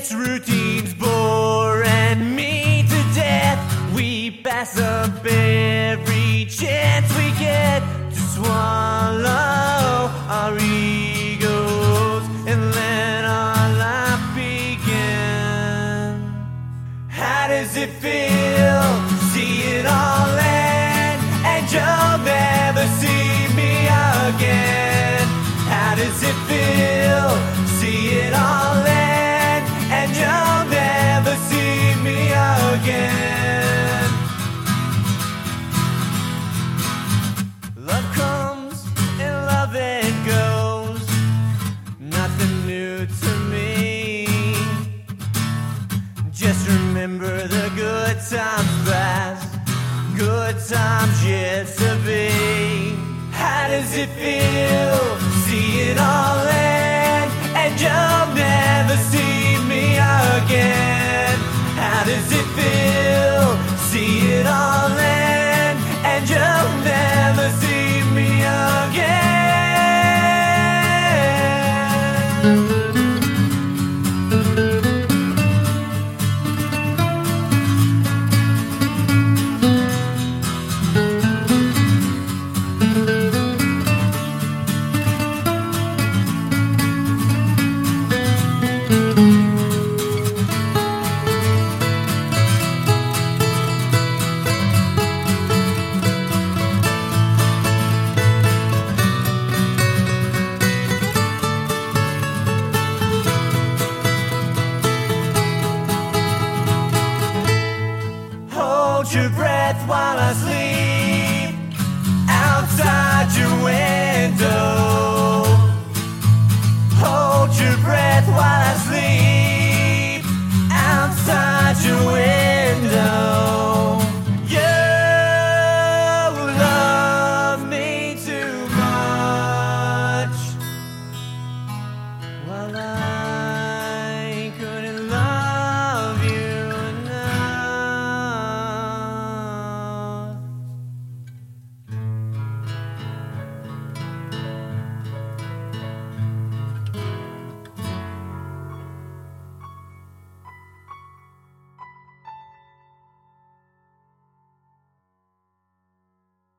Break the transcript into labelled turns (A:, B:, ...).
A: This routine's boring me to death. We pass up every chance we get to swallow our egos and let our life begin. How does it feel? To me. Just remember the good times past, good times yet to be. How does it feel? Your breath while I sleep outside your window.